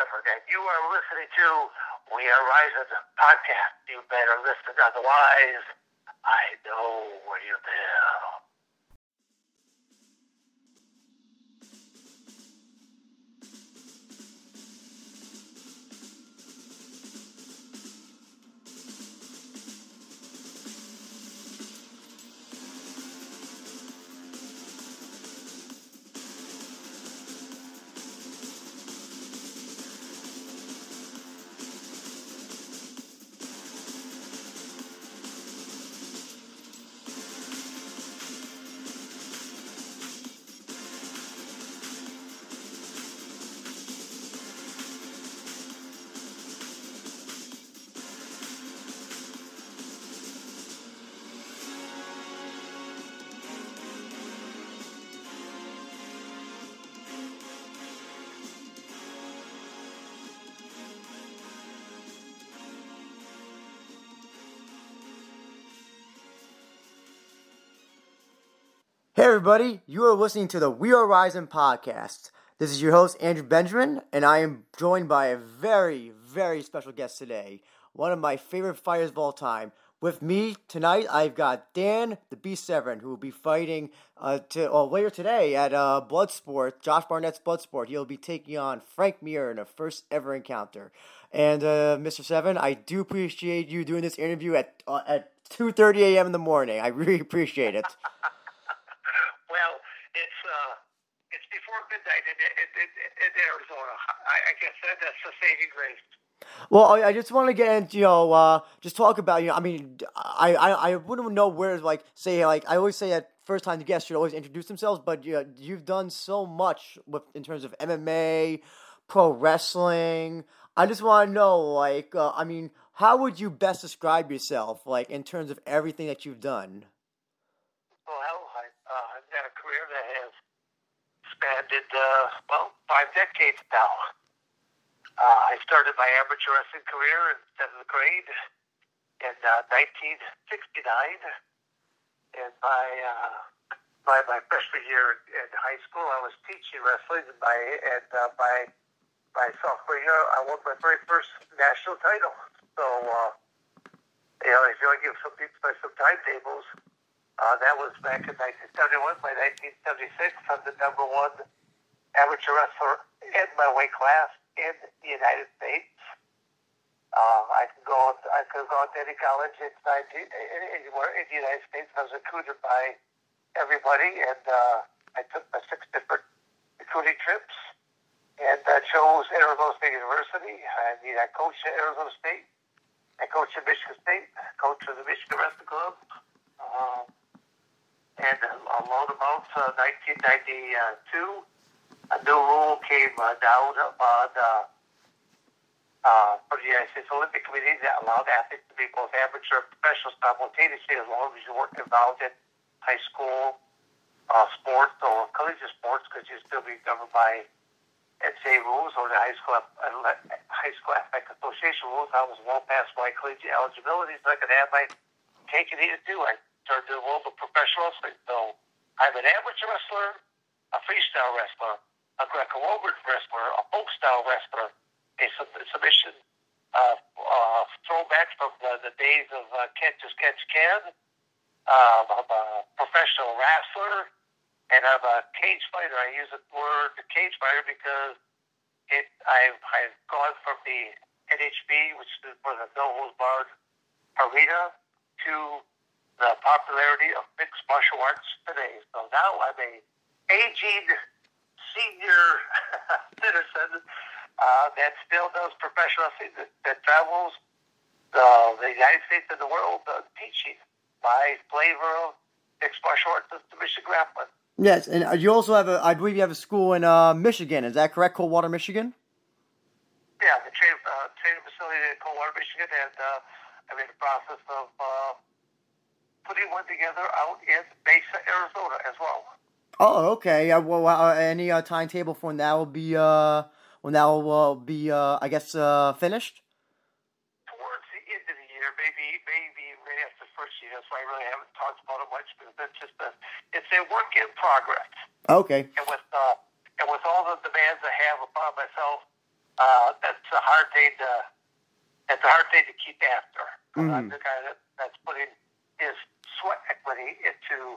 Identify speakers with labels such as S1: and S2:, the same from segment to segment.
S1: And you are listening to We Are Rising podcast. You better listen, otherwise, I know where you've been.
S2: Hey, everybody, you are listening to the We Are Rising podcast. This is your host, Andrew Benjamin, and I am joined by a very, very special guest today. One of my favorite fighters of all time. With me tonight, I've got Dan the Beast Severn, who will be fighting uh, to, well, later today at uh, Bloodsport, Josh Barnett's Bloodsport. He'll be taking on Frank Mir in a first ever encounter. And uh, Mr. Severn, I do appreciate you doing this interview at uh, at 2:30 a.m. in the morning. I really appreciate it.
S1: It's uh, it's before midnight in, in, in, Arizona. I, I guess that, that's the saving grace.
S2: Well, I, just want to get into you know uh, just talk about you know I mean I, I, I wouldn't know where like say like I always say that first time guests should always introduce themselves, but you know, you've done so much with in terms of MMA, pro wrestling. I just want to know like uh, I mean how would you best describe yourself like in terms of everything that you've done?
S1: Well, I, uh, I've got a career that has spanned uh, well five decades now. Uh, I started my amateur wrestling career in seventh grade in uh, 1969, and by uh, by my freshman year in high school, I was teaching wrestling. And by and uh, by my sophomore year, I won my very first national title. So, uh, you know, if you want to give some people some timetables, uh, that was back in 1971. By 1976, I'm the number one amateur wrestler in my weight class in the United States. Um, I can go. I could go to any college inside anywhere in the United States. I was recruited by everybody, and uh, I took my six different recruiting trips, and I chose Arizona State University. I mean, I coached at Arizona State. I coached at Michigan State. Coached at the Michigan Wrestling Club. Um, and uh, along about uh, 1992, a new rule came uh, down on uh, uh, from the United States Olympic Committee that allowed athletes to be both amateur and professional simultaneously as long as you weren't involved in high school uh, sports or collegiate sports because you'd still be governed by NCAA rules or the high school high school athletic association rules. I was well past my collegiate eligibility, so I could have my cake and eat it too. I turned to the world of professional wrestling. So I'm an amateur wrestler, a freestyle wrestler, a Greco-Roman wrestler, a folk style wrestler, a sub- submission uh, uh, throwback from the, the days of uh, Catch as Catch Can. Um, I'm a professional wrestler, and I'm a cage fighter. I use the word cage fighter because it I've, I've gone from the NHB, which is for the No Holds Barred Arena, to the popularity of mixed martial arts today. So now I'm a aging senior citizen uh, that still does professional that, that travels the, the United States and the world uh, teaching my flavor of mixed martial arts and submission grappling.
S2: Yes, and uh, you also have a, I believe you have a school in uh, Michigan. Is that correct, Coldwater, Michigan?
S1: Yeah, the train, uh, training facility in Coldwater, Michigan, and uh, I'm in the process of uh, putting one together out in Mesa, Arizona as well.
S2: Oh, okay. Uh, well, uh, any uh, timetable for when that will be uh, when that will uh, be uh, I guess uh, finished?
S1: Towards the end of the year, maybe maybe right after the first year. That's why I really haven't talked about it much that's just a it's a work in progress.
S2: Okay.
S1: And with uh, and with all the demands I have upon myself uh, that's a hard thing to that's a hard thing to keep after.
S2: Mhm.
S1: I'm the guy that, that's putting his sweat equity into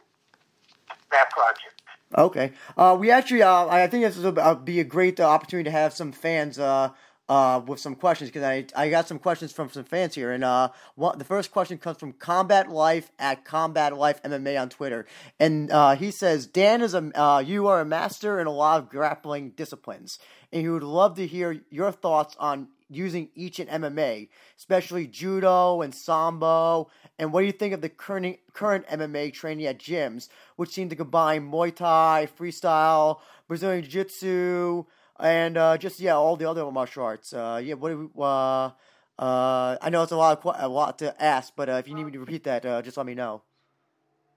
S1: that project.
S2: Okay. Uh, we actually, uh, I think this will uh, be a great uh, opportunity to have some fans uh, uh, with some questions because I, I got some questions from some fans here. And the first question comes from Combat Life at Combat Life MMA on Twitter. And he says, Dan, is a, you are a master in a lot of grappling disciplines. And he would love to hear your thoughts on using each in MMA, especially judo and sambo. And what do you think of the current current MMA training at gyms, which seem to combine Muay Thai, freestyle, Brazilian Jiu Jitsu, and uh, just yeah, all the other martial arts. Uh, yeah, what do we, uh, uh, I know it's a lot of, a lot to ask, but uh, if you need me to repeat that, uh, just let me know.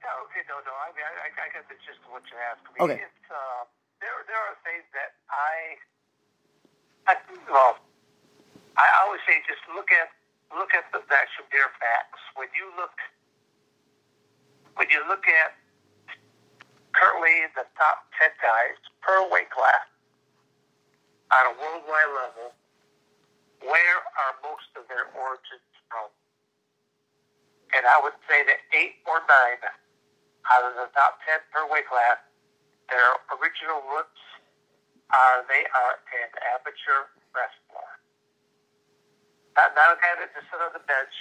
S1: Yeah, okay, no, no. I mean, I, I got the gist of what you're asking me.
S2: Okay.
S1: It's, uh, there, there are things that I, I, well, I always say just look at, look at the actual bare facts. When you look, when you look at currently the top 10 guys per weight class on a worldwide level, where are most of their origins from? And I would say that eight or nine out of the top 10 per weight class, their original roots are they are an amateur wrestler. Not, not a guy that just sit on the bench,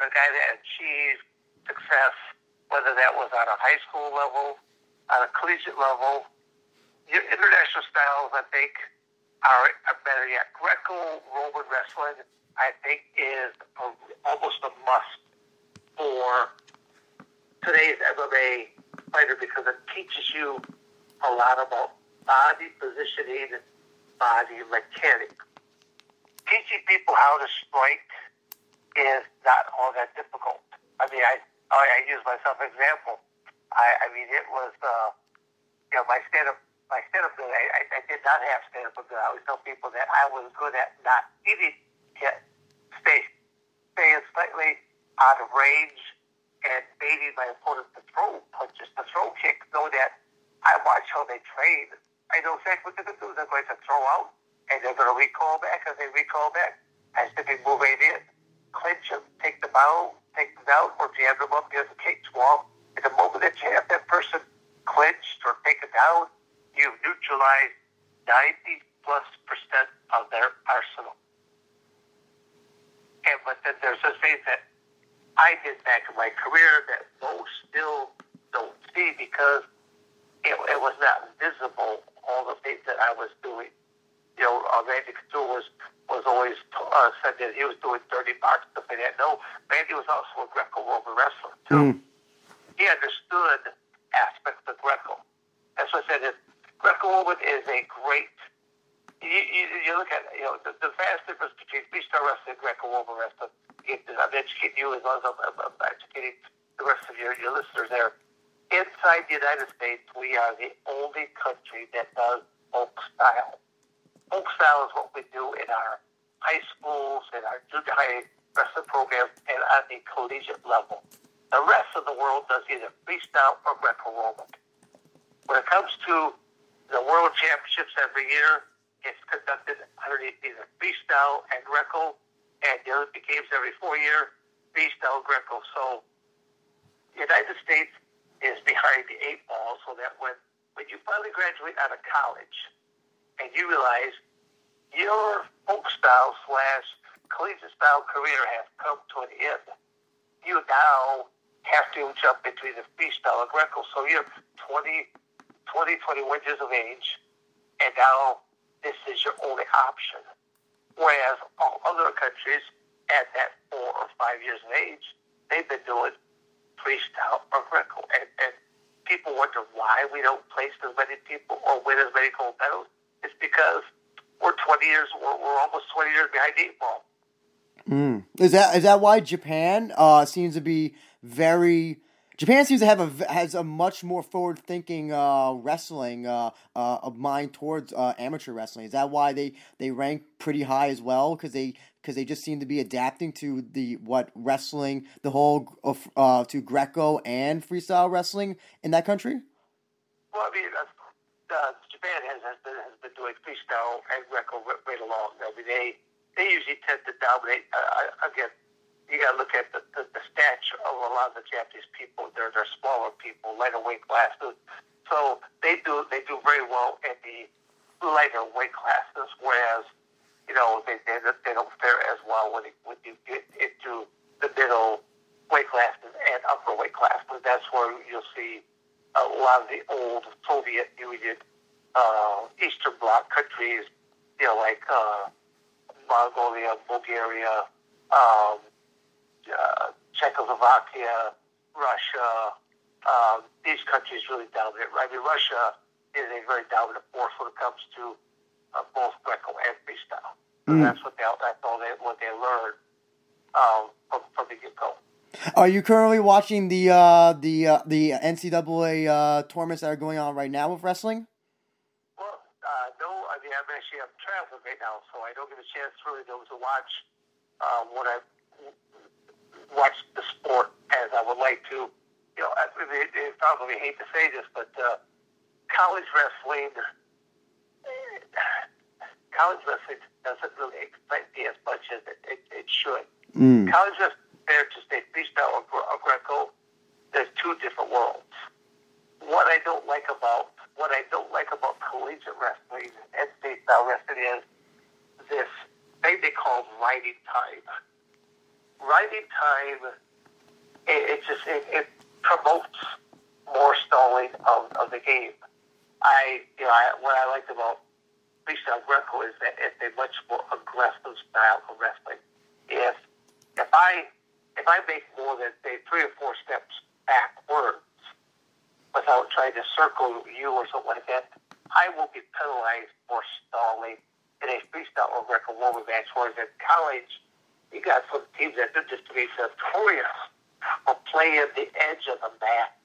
S1: but a guy that achieved success, whether that was on a high school level, on a collegiate level. Your international styles, I think, are, are better yet. Greco-Roman wrestling, I think, is a, almost a must for today's MMA fighter because it teaches you a lot about body positioning, body mechanics. Teaching people how to strike is not all that difficult. I mean, I I, I use myself as an example. I, I mean, it was uh, you know my stand up my stand up good. I, I, I did not have stand up good. I always tell people that I was good at not eating yet stay staying slightly out of range and baiting my opponent to throw punches, to throw kicks, know that I watch how they train. I know exactly what they're going to do. They're going to throw out, and they're going to recall back. As they recall back, I simply move right in, clinch them, take them out, take them down, or jam them up near the cage wall. And the moment that you have that person clinched or taken down, you've neutralized 90 plus percent of their arsenal. And but then there's a thing that I did back in my career that most still don't see because it, it was not visible all the things that I was doing. You know, uh, Randy Couture was was always uh, said that he was doing dirty marks stuff like that. No, Randy was also a Greco-Roman wrestler too.
S2: Mm.
S1: He understood aspects of Greco. That's what I said. Greco-Roman is a great. You, you, you look at you know the, the vast difference between freestyle wrestling and Greco-Roman wrestling. It, I'm educating you as well as I'm, I'm, I'm educating the rest of your, your listeners there. Inside the United States, we are the only country that does folk style. Folk style is what we do in our high schools, in our junior high wrestling programs, and on the collegiate level. The rest of the world does either freestyle or Greco-Roman. When it comes to the World Championships every year, it's conducted underneath either freestyle and Greco, and the Olympic Games every four year, freestyle Greco. So the United States is behind the eight ball so that when, when you finally graduate out of college and you realize your folk style slash collegiate style career has come to an end, you now have to jump into the freestyle or Greco. So you're 20, 20, 21 years of age, and now this is your only option. Whereas all other countries at that four or five years of age, they've been doing freestyle or Greco. And, and people wonder why we don't place as many people or win as many gold medals. It's because we're 20 years, we're, we're almost 20 years behind the eight ball.
S2: Mm. Is that is that why Japan uh, seems to be very? Japan seems to have a has a much more forward thinking uh, wrestling uh, uh, of mind towards uh, amateur wrestling. Is that why they, they rank pretty high as well? Because they because they just seem to be adapting to the what wrestling the whole of uh, to Greco and freestyle wrestling in that country.
S1: Well, I mean, uh, Japan has, has been has been doing freestyle and Greco right, right along. I mean, they they usually tend to dominate. Uh, again, you got to look at the, the, the stature of a lot of the Japanese people. They're they're smaller people, lighter weight classes, so they do they do very well in the lighter weight classes. Whereas, you know, they they, they don't fare as well when, it, when you get into the middle weight classes and upper weight classes. That's where you'll see a lot of the old Soviet Union, uh, Eastern Bloc countries, you know, like uh, Mongolia, Bulgaria, um, uh, Czechoslovakia, Russia. Um, these countries really dominate. I mean, Russia is a very dominant force when it comes to uh, both Greco and freestyle. So mm. That's what they that's all they what they learned um, from, from the get go.
S2: Are you currently watching the uh, the uh, the NCAA uh, tournaments that are going on right now with wrestling?
S1: Uh, no. I mean, I'm actually I'm traveling right now, so I don't get a chance really to, to watch uh, what I watch the sport as I would like to. You know, I, they, they probably hate to say this, but uh, college wrestling, college wrestling doesn't really excite me as much as it, it, it should. Mm. College wrestling to say freestyle or, or Greco, there's two different worlds. What I don't like about what I don't collegiate wrestling and freestyle wrestling is this thing they call riding time. Riding time, it, it just it, it promotes more stalling of, of the game. I, you know, I, what I liked about freestyle Greco is that it's a much more aggressive style of wrestling. If if I if I make more than say three or four steps backwards without trying to circle you or something like that, I will be penalized for stalling in a freestyle or Greco-Roman match. Whereas in college, you got some teams that just to be notorious for playing the edge of the mat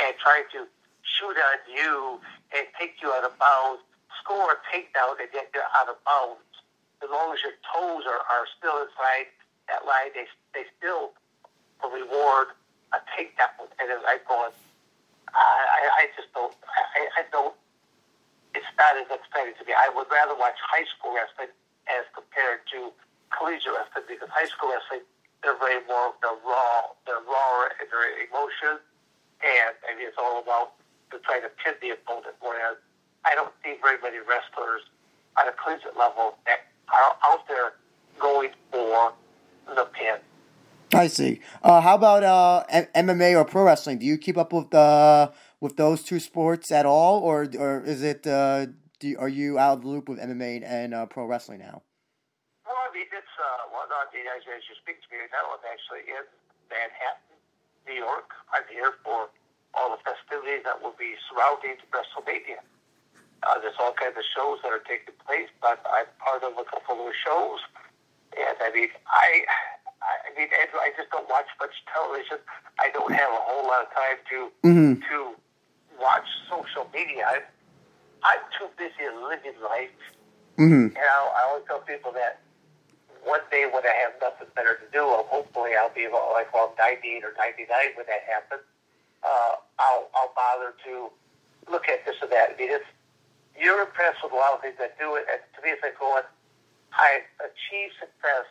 S1: and trying to shoot on you and take you out of bounds, score a takedown and get you out of bounds. As long as your toes are, are still inside that line, they they still reward a takedown. And as I go, I, I just don't, I, I don't. It's not as exciting to me. I would rather watch high school wrestling as compared to collegiate wrestling because high school wrestling they're very more they're raw, they're raw in their emotions, and I mean it's all about to try to pin the opponent. Whereas I don't see very many wrestlers at a collegiate level that are out there going for the pin.
S2: I see. Uh, how about uh, MMA or pro wrestling? Do you keep up with the with those two sports at all, or or is it uh, do, are you out of the loop with MMA and uh, pro wrestling now?
S1: Well, I mean, it's uh, well, not as, as you speak to me now. I'm actually in Manhattan, New York. I'm here for all the festivities that will be surrounding WrestleMania. Uh, there's all kinds of shows that are taking place, but I'm part of a couple of shows and I mean, I, I mean, Andrew, I just don't watch much television. I don't have a whole lot of time to mm-hmm. to watch social media. I'm, I'm too busy living life. Mm-hmm. You know, I always tell people that one day when I have nothing better to do, and hopefully I'll be about like well, 98 or 99 when that happens. Uh, I'll I'll bother to look at this or that. I mean, it's you're impressed with a lot of things that do it, and to me, it's like going I achieved success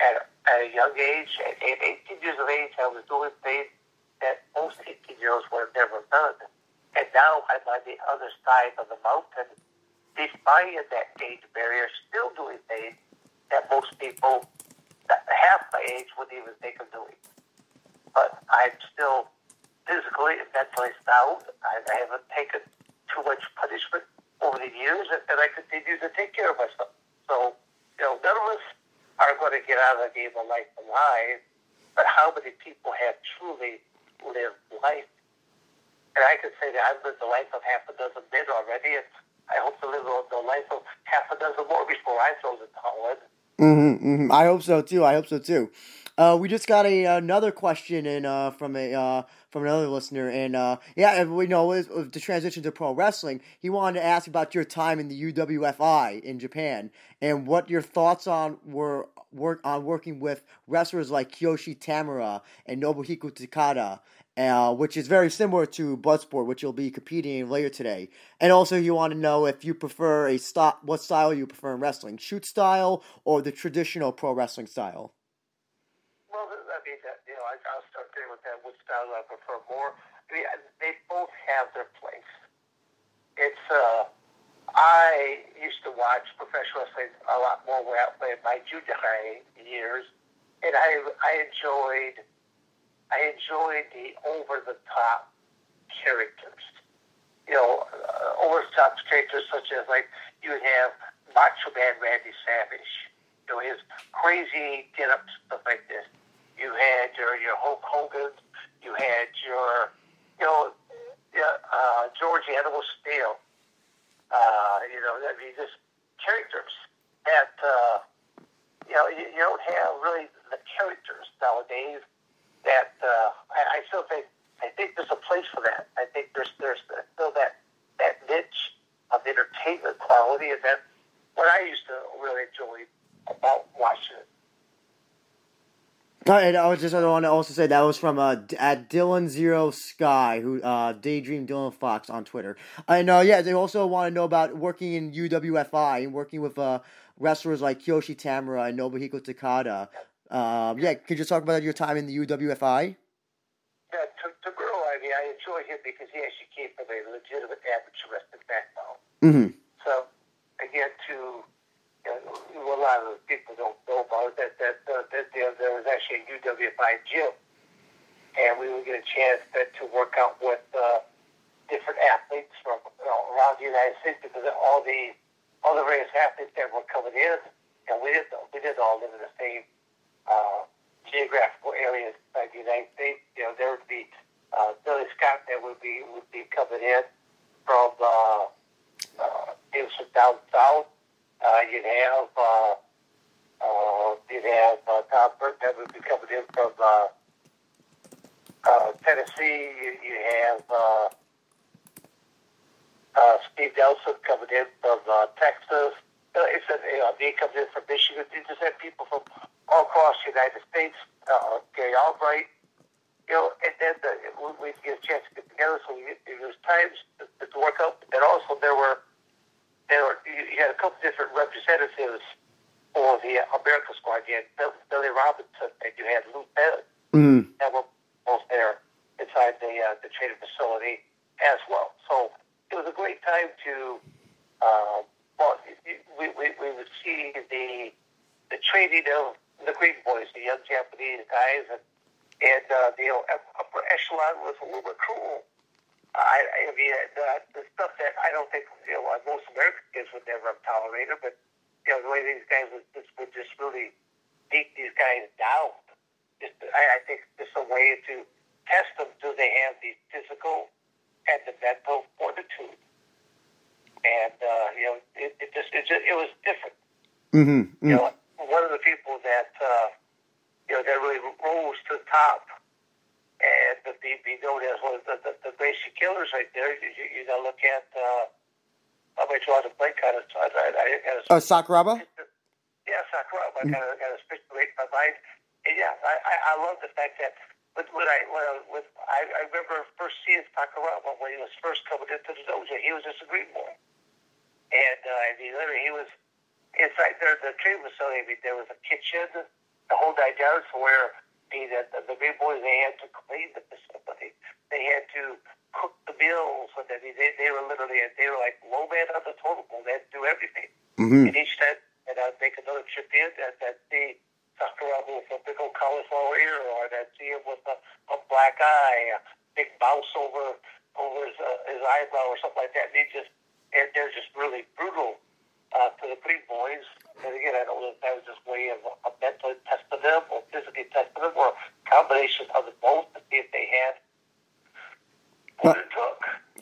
S1: at, at a young age. At, at 18 years of age, I was doing things that most 18 year olds would have never done. And now I'm on the other side of the mountain, defying that age barrier, still doing things that most people that half my age wouldn't even think of doing. But I'm still physically and mentally sound. I, I haven't taken too much punishment over the years, and, and I continue to take care of myself. So, you know, none of us are going to get out of the game of life alive, but how many people have truly lived life? And I can say that I've lived the life of half a dozen men already, and I hope to live the life of half a dozen more before I throw the towel in.
S2: Mm-hmm, mm-hmm. I hope so too. I hope so too. Uh, we just got a another question in uh, from a uh, from another listener, and uh, yeah, we know the transition to pro wrestling. He wanted to ask about your time in the UWFI in Japan and what your thoughts on were work on working with wrestlers like Kiyoshi Tamura and Nobuhiko Takada, uh, which is very similar to Bloodsport, which you'll be competing in later today. And also, you want to know if you prefer a stop, what style you prefer in wrestling, shoot style or the traditional pro wrestling style.
S1: Well, I mean, you know, I, will start there with that. Which style I prefer more? I mean, they both have their place. It's uh, I used to watch professional wrestling a lot more in my junior high years, and I I enjoyed I enjoyed the over the top characters. You know, uh, over the top characters such as like you would have Macho Man Randy Savage. You know, his crazy get up stuff like this. You had your your Hulk Hogan. You had your you know uh, George Animal Steele. Uh, you know, I mean, just characters that uh, you know you, you don't have really the characters nowadays that uh, I, I still think I think there's a place for that. I think there's there's still that that niche of entertainment quality, and that's what I used to really enjoy about watching it.
S2: And I was just I want to also say that was from uh, at Dylan Zero Sky, who uh, Daydream Dylan Fox on Twitter. And uh, yeah, they also want to know about working in UWFI and working with uh, wrestlers like Kiyoshi Tamura and Nobuhiko Takada. Um, yeah, could you talk about your time in the UWFI?
S1: Yeah, to, to grow, I mean, I enjoy him because he actually came from a legitimate amateur wrestling background.
S2: Mm-hmm.
S1: So, again, to a lot of people don't know about it, that that, uh, that there, there was actually a UWFI gym, and we would get a chance that, to work out with uh, different athletes from you know, around the United States because all the all the various athletes that were coming in, and we didn't we didn't all live in the same uh, geographical areas like the United States. You know, there would be uh, Billy Scott that would be would be coming in from uh, uh, from down south. Uh, you'd have uh, uh, you'd have uh, Tom Burke that would be coming in from uh, uh, Tennessee. You, you have uh, uh, Steve Nelson coming in from uh, Texas. Uh, it's a, you know, they come in from Michigan. You just have people from all across the United States. Uh, Gary Albright, you know, and then the, we, we get a chance to get together. So we, there was times to, to work out, and also there were there were you, had a couple different representatives for the America squad. You had Billy Robinson, and you had Lou Bennett
S2: mm-hmm.
S1: that were both there inside the uh, the training facility as well. So it was a great time to. Uh, well, we, we, we would see the the training of the Green Boys, the young Japanese guys, and and uh, the you know, upper echelon was a little bit cruel. I, I mean, the, the stuff that I don't think you know most American kids would never have tolerated, but you know the way these guys would just would just really beat these guys down. Just I, I think just a way to test them. Do they have the physical and the mental fortitude? And uh, you know, it, it just it just it was different.
S2: Mm-hmm. Mm-hmm.
S1: You know, one of the people that uh, you know that really rose to the top and to be, be known as one of the, the, the Gracie Killers right there. You, you, you to look at uh, how much on the play kind of. I, I, I got
S2: uh, Sakuraba.
S1: Yeah, Sakuraba. Mm-hmm. I kind of got a picture right in my mind. And yeah, I, I, I love the fact that. But when I when I, with, I, I remember first seeing Sakuraba when he was first coming into the dojo, he was just a green boy, and uh, I mean, literally, he was inside there, the training facility, I mean, there was a kitchen, the whole nine yards, where the, the, the big boys, they had to clean the facility. They had to cook the meals. And they, they, they were literally, they were like low man on the totem pole. They had to do everything.
S2: Mm-hmm.
S1: And each time, and I'd make another trip in, and I'd see Sakuraba with a big old cauliflower ear, or I'd see him with a, a black eye, a big mouse over over his, uh, his eyebrow, or something like that. And he just, and they're just really brutal uh, to the Green Boys. And again, I don't know if that was just way of, of mentally testing them or physically testing them or combination of the both to see if they had.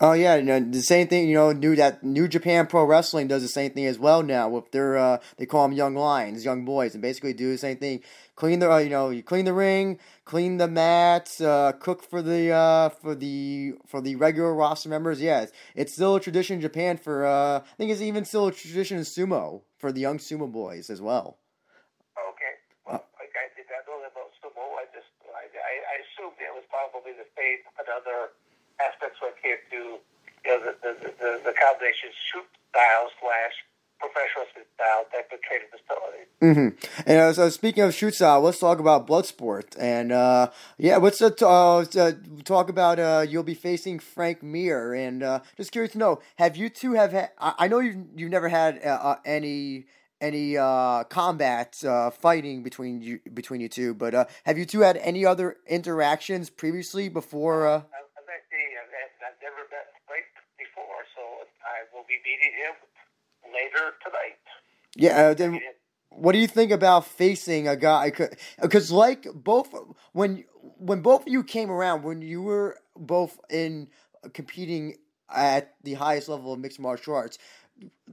S2: Oh yeah, you know, the same thing. You know, new that New Japan Pro Wrestling does the same thing as well now. With their, uh, they call them young lions, young boys, and basically do the same thing. Clean the, uh, you know, you clean the ring, clean the mats, uh, cook for the, uh, for the, for the regular roster members. Yes, it's still a tradition in Japan for. Uh, I think it's even still a tradition in sumo for the young sumo boys as well.
S1: Okay, well, like I did not know about sumo. I just, I, I, I assumed it was probably the same another aspects it came to you know the the, the, the combination shoot style slash professional style of training facility.
S2: Mm-hmm. And uh, so speaking of shoot style, let's talk about Bloodsport. And uh, yeah, what's the t- uh, talk about? Uh, you'll be facing Frank Mir, and uh, just curious to know, have you two have? Ha- I know you you've never had uh, any any uh, combat uh, fighting between you between you two, but uh, have you two had any other interactions previously before? Uh
S1: actually I've, I've never met Frank before, so I will be meeting him later tonight.
S2: Yeah, uh, then what do you think about facing a guy? Because like both when when both of you came around, when you were both in competing at the highest level of mixed martial arts,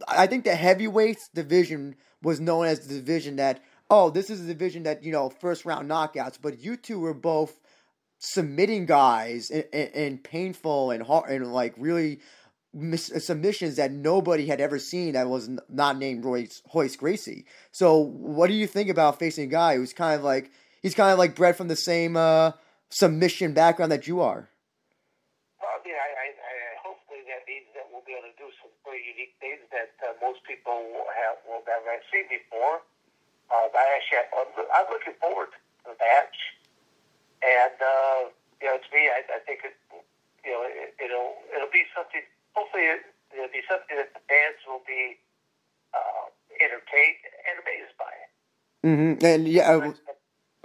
S2: I think the heavyweights division was known as the division that oh this is a division that you know first round knockouts, but you two were both submitting guys and, in, in painful and hard and like really mis- submissions that nobody had ever seen that was not named Royce Royce Gracie. So what do you think about facing a guy who's kind of like he's kind of like bred from the same uh, submission background that you are?
S1: Well, I I, I, I hopefully that means that we'll be able to do some very unique things that uh, most people have will never seen before. Uh, I actually, I'm, I'm looking forward to the match, and uh, you know, to me, I, I think it, you know, it, it'll it'll be something hopefully it'll be something that the fans will be uh, entertained and amazed by.
S2: Mm-hmm. And yeah, uh,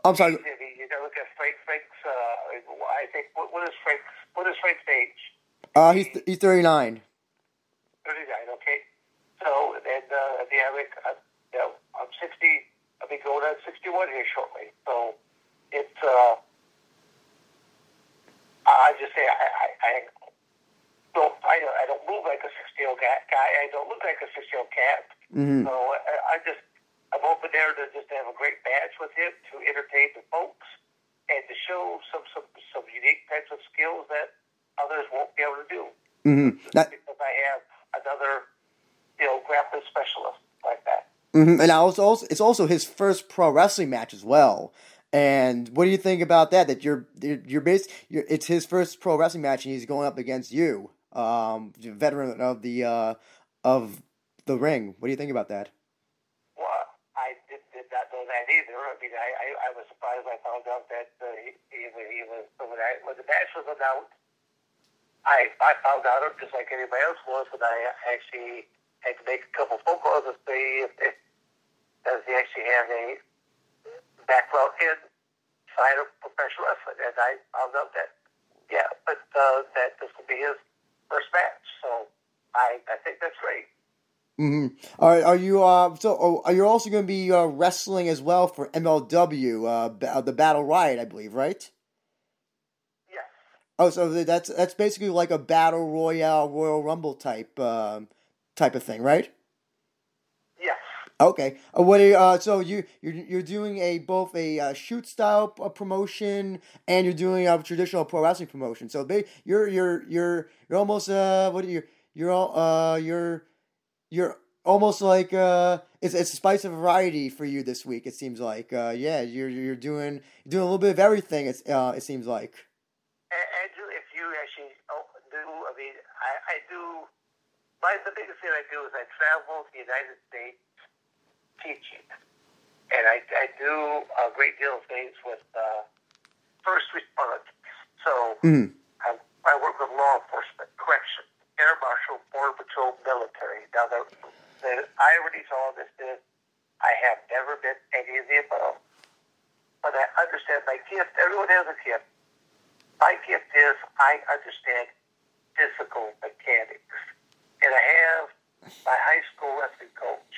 S2: I'm sorry.
S1: You know, look at Frank. Frank's. Uh, I think what, what is Frank's? What is Frank's age?
S2: Uh, he's he's 39.
S1: 39. Okay. So and uh, the Eric, uh, you know, I'm 60. I'll be going on 61 here shortly. So it's. Uh, I just say I, I, I don't I, I don't move like a six year old guy. I don't look like a six year old cat.
S2: Mm-hmm.
S1: So I, I just I'm open there to just have a great match with him to entertain the folks and to show some some some unique types of skills that others won't be able to do.
S2: Mm-hmm. That,
S1: because I have another you know grappling specialist like that.
S2: Mm-hmm. And also, it's also his first pro wrestling match as well. And what do you think about that? That you're you're based. You're, it's his first pro wrestling match, and he's going up against you um, veteran of the uh, of the ring. What do you think about that?
S1: Well, I did, not know that either. I mean, I, I, I was surprised when I found out that uh, he, he, he was when, I, when the match was announced. I I found out just like anybody else was, and I actually had to make a couple phone calls to see if, if does he actually have a background in side of professional wrestling, and I found out that yeah, but uh, that this will be his first match. So I, I think that's great.
S2: Mm-hmm. All right, are you uh so oh, are you also going to be uh, wrestling as well for MLW uh the Battle Riot I believe right?
S1: Yes.
S2: Oh, so that's that's basically like a battle royale Royal Rumble type um, type of thing, right? Okay. Uh, what? Are, uh, so you you're you're doing a both a uh, shoot style uh, promotion and you're doing a traditional pro wrestling promotion. So they, you're you're you're you're almost uh what are you you're all uh you're you're almost like uh it's it's a spice of variety for you this week. It seems like uh yeah you're you're doing you're doing a little bit of everything. It's uh it seems like.
S1: Andrew, if you actually do, I mean, I, I do. My the biggest thing I do is I travel to the United States teaching, and I I do a great deal of things with uh, first responders. So
S2: mm.
S1: I, I work with law enforcement, correction, air marshal, border patrol, military. Now the the irony to all this is I have never been any of the above, but I understand my gift. Everyone has a gift. My gift is I understand physical mechanics. And I have my high school wrestling coach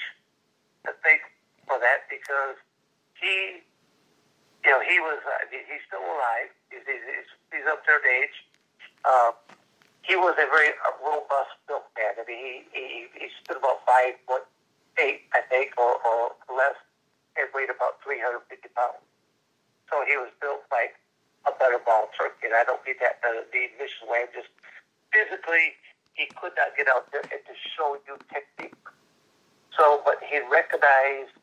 S1: to thank for that because he, you know, he was, uh, he's still alive. He's, he's, he's up there in age. Uh, he was a very robust built man. I mean, he, he, he stood about five foot eight, I think, or, or less, and weighed about 350 pounds. So he was built like a Butterball turkey. And I don't mean that in the vicious way. Just physically, he could not get out there and to show you technique. So, but he recognized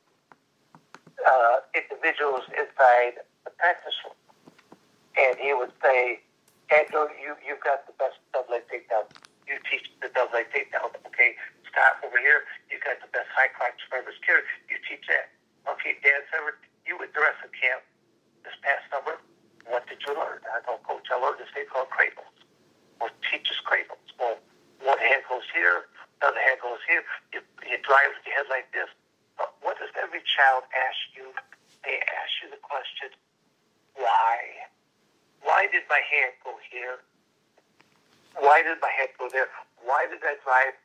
S1: uh, individuals inside the practice room. And he would say, Handle, you you've got the best double leg takedown. You teach the double leg takedown. Okay, stop over here. You got the best high crotch surface carry. You teach that. Okay, Dan Severn, you with the camp this past summer. What did you learn? I go, Coach, I learned this thing called cradles. Well, teach us cradles. Well, one hand goes here, the other hand goes here. You, you drive with your head like this. But what does every child ask you? They ask you the question, why? Why did my hand go here? Why did my head go there? Why did I drive?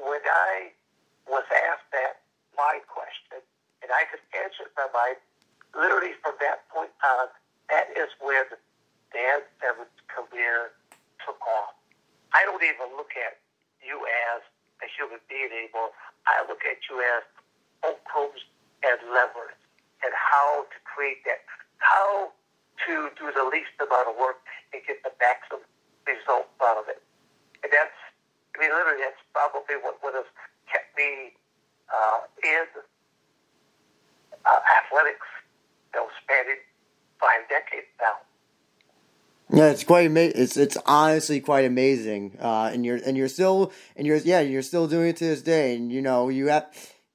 S1: When I was asked that, my question, and I could answer it by mind, literally from that point on, that is when Dan Severn's career took off. I don't even look at you as a human being anymore. I look at you as fulcrums and levers and how to create that, how to do the least amount of work and get the maximum result out of it. And that's, I mean, literally, that's probably what, what has kept me uh, in uh, athletics, you know, spanning five decades now.
S2: Yeah, it's quite. It's it's honestly quite amazing. Uh, and you're and you're still and you're yeah you're still doing it to this day. And you know you have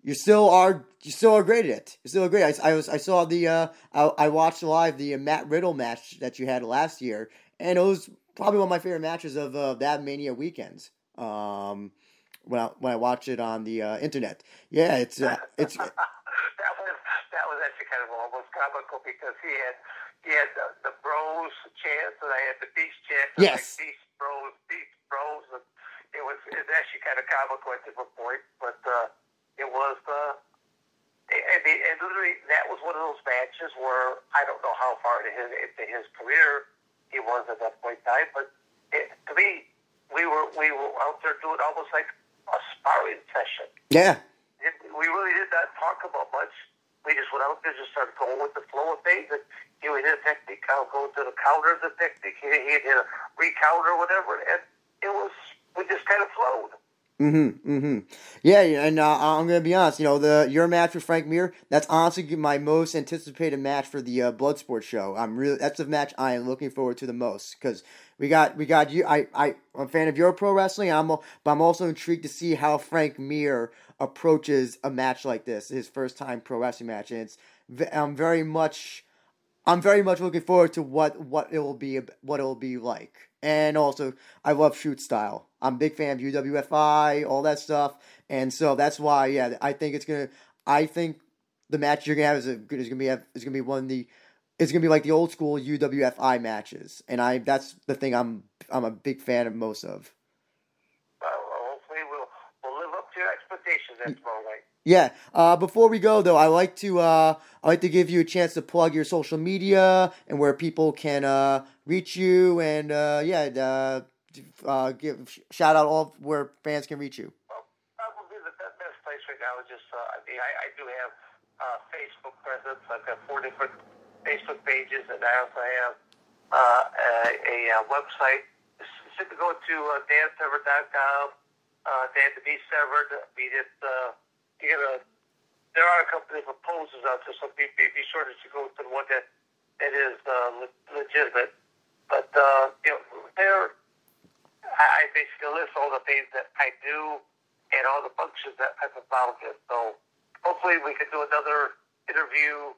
S2: you still are you still are great at it. You're still great. I, I was I saw the uh I, I watched live the uh, Matt Riddle match that you had last year, and it was probably one of my favorite matches of uh, that Mania weekends. Um, when I when I watch it on the uh, internet, yeah, it's uh, it's.
S1: that was that was actually kind of almost comical because he had had the, the bros chance and I had the beast chance. And
S2: Yes.
S1: Like beast bros, beast bros, and it was it actually kind of comical at different points, but uh, it was. Uh, and, the, and literally, that was one of those matches where I don't know how far into his, into his career he was at that point in time, but it, to me, we were we were out there doing almost like a sparring session.
S2: Yeah,
S1: It, we really did not talk about much. We just went out there, just started going with the flow of things. And he would hit a technique, I'll go to the counter of the technique. He, hit a recounter or whatever, and it was we just kind of flowed.
S2: Mm-hmm. Mm-hmm. Yeah, and uh, I'm gonna be honest. You know, the your match with Frank Mir. That's honestly my most anticipated match for the uh, Bloodsport show. I'm really that's the match I am looking forward to the most because we got we got you. I I I'm a fan of your pro wrestling. I'm but I'm also intrigued to see how Frank Mir approaches a match like this, his first time pro wrestling match, and it's I'm very much. I'm very much looking forward to what what it will be what it will be like. And also, I love shoot style. I'm a big fan of UWFI, all that stuff, and so that's why, yeah, I think it's gonna. I think the match you're gonna have is a, is gonna be is gonna be one of the. It's gonna be like the old school UWFI matches, and I that's the thing I'm I'm a big fan of most of.
S1: Uh, hopefully, we'll we'll live up to your expectations tomorrow night.
S2: Yeah. Uh, before we go though, I like to uh, I like to give you a chance to plug your social media and where people can uh, reach you, and uh, yeah, uh, uh, give shout out all where fans can reach you.
S1: Well, probably the best, place right now is just, uh, I mean, I, I do have uh, Facebook presence. I've got four different Facebook pages, and I also have uh, a, a, uh website. Simply go to uh, dansevern.com, uh, Dan to be severed. Mean, it's, uh, you know, there are a couple of proposals out there, so be, be, be sure that you go to the one that, that is uh, le- legitimate. But, uh, you know, there, I, I basically list all the things that I do and all the functions that I'm involved in. So hopefully we can do another interview,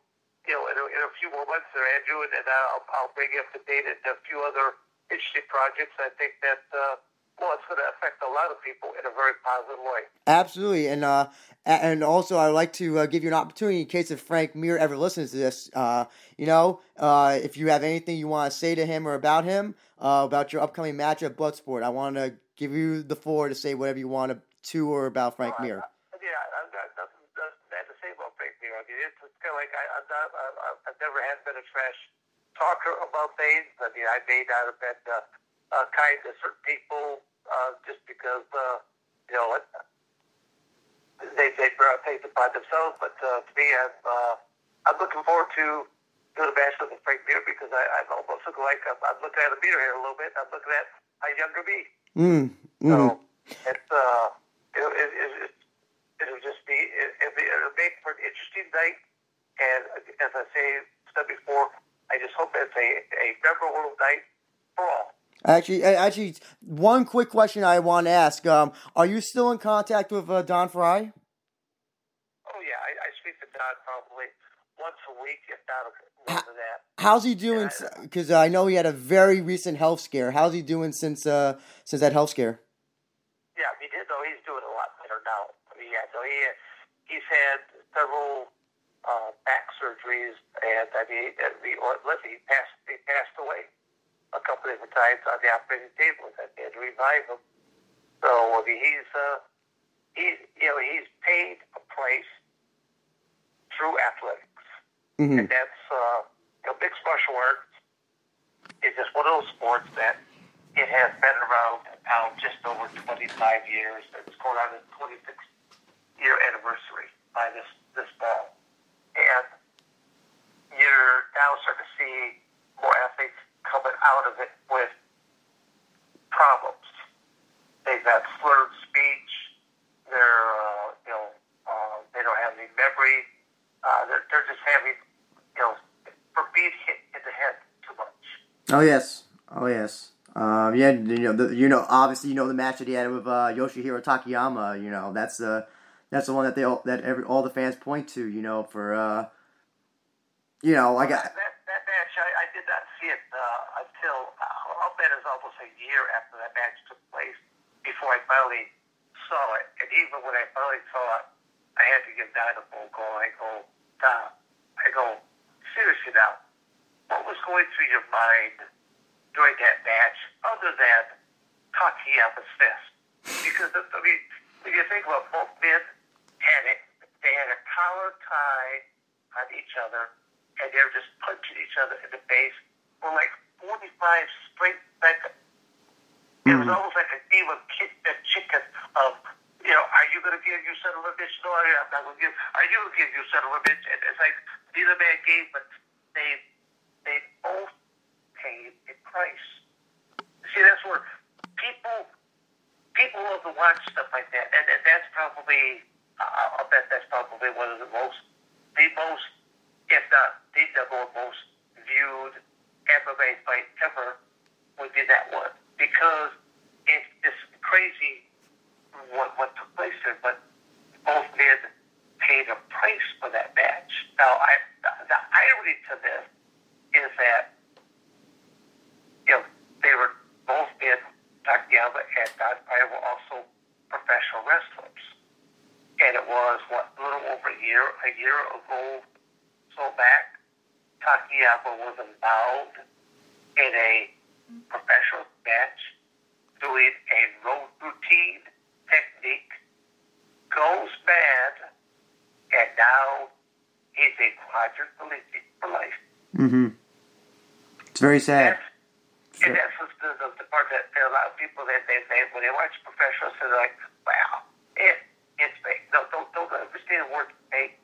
S1: you know, in a, in a few more months there, Andrew, and then I'll, I'll bring you up to date and a few other interesting projects. I think that, uh, well, it's going to affect a lot of people in a very positive way.
S2: Absolutely, and uh, and also I'd like to uh, give you an opportunity in case if Frank Mir ever listens to this. Uh, you know, uh, if you have anything you want to say to him or about him, uh, about your upcoming match at Bloodsport, I want to give you the floor to say whatever you want to, to or about Frank
S1: I-
S2: Mir.
S1: I- Yeah, I've got nothing, nothing bad to say about Frank Mir. I mean, it's, it's kind of like I, I'm not, I, I've never had been a trash talker about things. I mean, I may not have been uh, uh, kind to certain people uh, just because, uh, you know, it, they they brought things upon themselves. But uh, to me, I'm uh, I'm looking forward to doing a match with Frank Mir because I, I'm almost looking like I'm, I'm looking at a meter here a little bit. I'm looking at a younger me.
S2: Mm, mm,
S1: So it's uh, it, it, it, it, it'll just be it, it'll, be, it'll make for an interesting night. And as I say said before, I just hope it's a a memorable night for all.
S2: Actually, actually, one quick question I want to ask: um, Are you still in contact with uh, Don Frye?
S1: Oh yeah, I, I speak to Don probably once a week, if not more than that.
S2: How's he doing? Because I, uh, I know he had a very recent health scare. How's he doing since uh, since that health scare?
S1: Yeah, he did. Though he's doing a lot better now. I mean, yeah, so he he's had several uh, back surgeries, and I mean, he, he passed he passed away a couple of times on the operating table and had to revive him. So I mean, he's uh, he's you know he's paid a price through athletics, mm-hmm. and that's uh, you know mixed martial arts is just one of those sports that it has been around now just over 25 years. It's going on its 26th year anniversary by this this fall, and you're now starting to see more athletes coming out of it with problems. They've got slurred speech. They're, uh, you know, uh, they don't have any memory. Uh, they're, they're just having, you know, for being hit in the head too much.
S2: Oh yes, oh yes. Um, yeah, you know, the, you know, obviously, you know the match that he had with uh, Yoshihiro Takayama. You know, that's the uh, that's the one that they all, that every all the fans point to. You know, for uh, you know, I got.
S1: That, that, that match, I, I did not see it uh, until uh, I'll bet almost a year after that match took place before I finally saw it. And even when I finally saw it, I had to give Don a phone call. I go, Don, I go, seriously now, what was going through your mind during that match other than Takayama's fist? Because, I mean, when you think about both men had it, they had a collar tie on each other and they were just punching each other in the face for like 45 straight seconds. Mm-hmm. It was mm-hmm. almost like a game of kick the chicken of, you know, are you going to give your son of a bitch? No, I'm not going to give. Are you going to give your son of a bitch? And it's like neither man gave, but they they both paid a price. See, that's where people people love to watch stuff like that, and, and that's probably I'll bet that's probably one of the most the most if not the number most viewed MMA fight ever would be that one because it's just crazy what what took place there. But both men paid a price for that match. Now, I the, the irony to this is that you know they were both men, Takayama and Don Frye were also professional wrestlers, and it was what a little over a year a year ago so back, Takayama was involved in a professional match doing a road routine technique, goes bad, and now he's a quadriplegic for life.
S2: Mm-hmm. It's very sad.
S1: That's, and that's the, the, the part that a lot of people that they, they when they watch professionals, they're like, "Wow, it it's fake." No, don't the word fake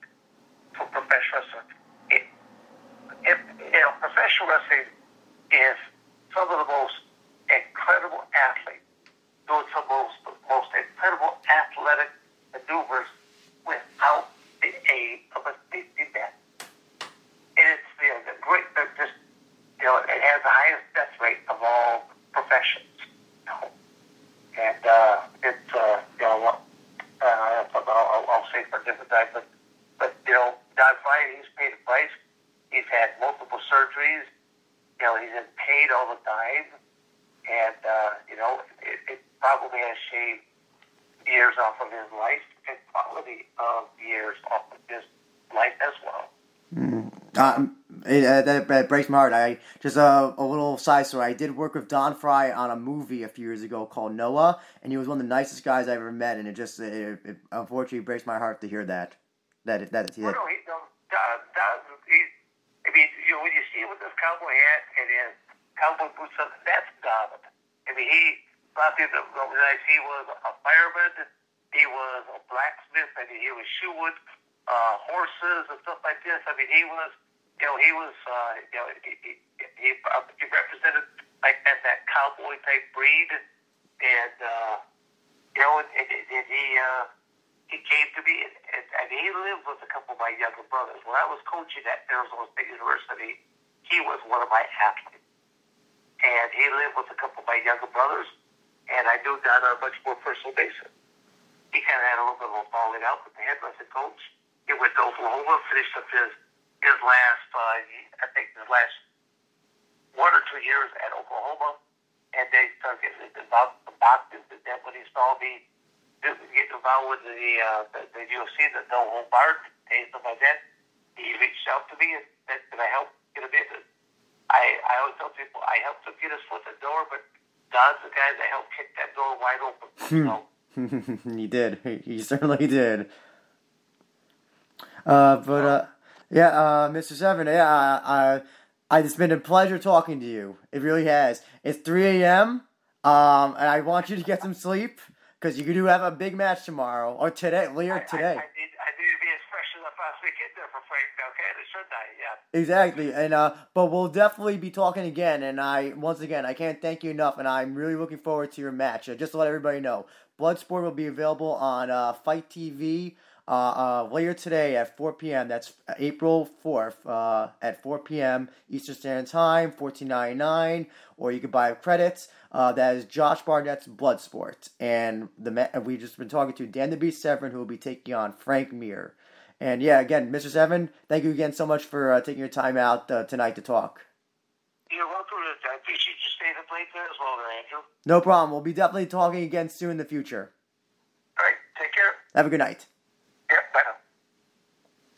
S1: for professional wrestling if, you know, professional wrestling is some of the most incredible athletes doing some of the most, most incredible athletic maneuvers without the aid of a safety net. And it's you know, the great, just, you know, it has the highest death rate of all professions. You know? And uh, it's, uh, you know, uh, I'll, I'll time, but, but you know, Don Frye, he's paid a price He's had multiple surgeries. You know, he's been paid all the time, and uh, you know, it, it probably has shaved years off of his life and quality of years off of his life as well.
S2: Mm. Um, it, uh, that, that, breaks my heart. I just uh, a little side story. I did work with Don Frye on a movie a few years ago called Noah, and he was one of the nicest guys I ever met. And it just it, it unfortunately breaks my heart to hear that. That that, that
S1: well, no, he, no, Don, Don, he's I mean, you know, when you see him with his cowboy hat and his cowboy boots on, that's Donovan. I mean, he, lot of he was a fireman, he was a blacksmith, I mean, he was shoeing uh, horses and stuff like this. I mean, he was, you know, he was, uh, you know, he, he, he, uh, he represented like that, that cowboy type breed. And, uh, you know, and, and, and he, uh, he came to me, and, and he lived with a couple of my younger brothers. When I was coaching at Arizona State University, he was one of my athletes. and he lived with a couple of my younger brothers, and I knew Don on a much more personal basis. He kind of had a little bit of a falling out with the head wrestling coach. He went to Oklahoma, finished up his his last, uh, I think, his last one or two years at Oklahoma, and they started getting involved with the boxing. And then when he saw me getting involved with the uh, the, the UFC, the No Barred days of my then, he reached out to me and said, "Can I help get a business?" I I always tell people I helped him get his foot in the door, but Don's the guy that helped kick that door wide open. So.
S2: he did. He certainly did. Uh, but uh, yeah, uh, Mr. Severn, yeah, I, I, it's been a pleasure talking to you. It really has. It's 3 a.m. Um, and I want you to get some sleep because you do have a big match tomorrow or today, later today.
S1: I, I, need, I need to be as fresh as I possibly get there for Frank shouldn't I? Yeah.
S2: Exactly, and uh, but we'll definitely be talking again. And I, once again, I can't thank you enough, and I'm really looking forward to your match. Uh, just to let everybody know, Bloodsport will be available on uh, FITE TV uh, uh, later today at 4 p.m. That's April 4th uh, at 4 p.m. Eastern Standard Time, 14.99, or you can buy credits. Uh, that is Josh Barnett's Bloodsport, and the we just been talking to Dan the Beast Severn, who will be taking on Frank Mir. And yeah, again, Mr. Severn, thank you again so much for uh, taking your time out uh, tonight to talk.
S1: You're welcome. I appreciate you staying up late there as well, Andrew.
S2: No problem. We'll be definitely talking again soon in the future.
S1: All right. Take care.
S2: Have a good night. Yeah, but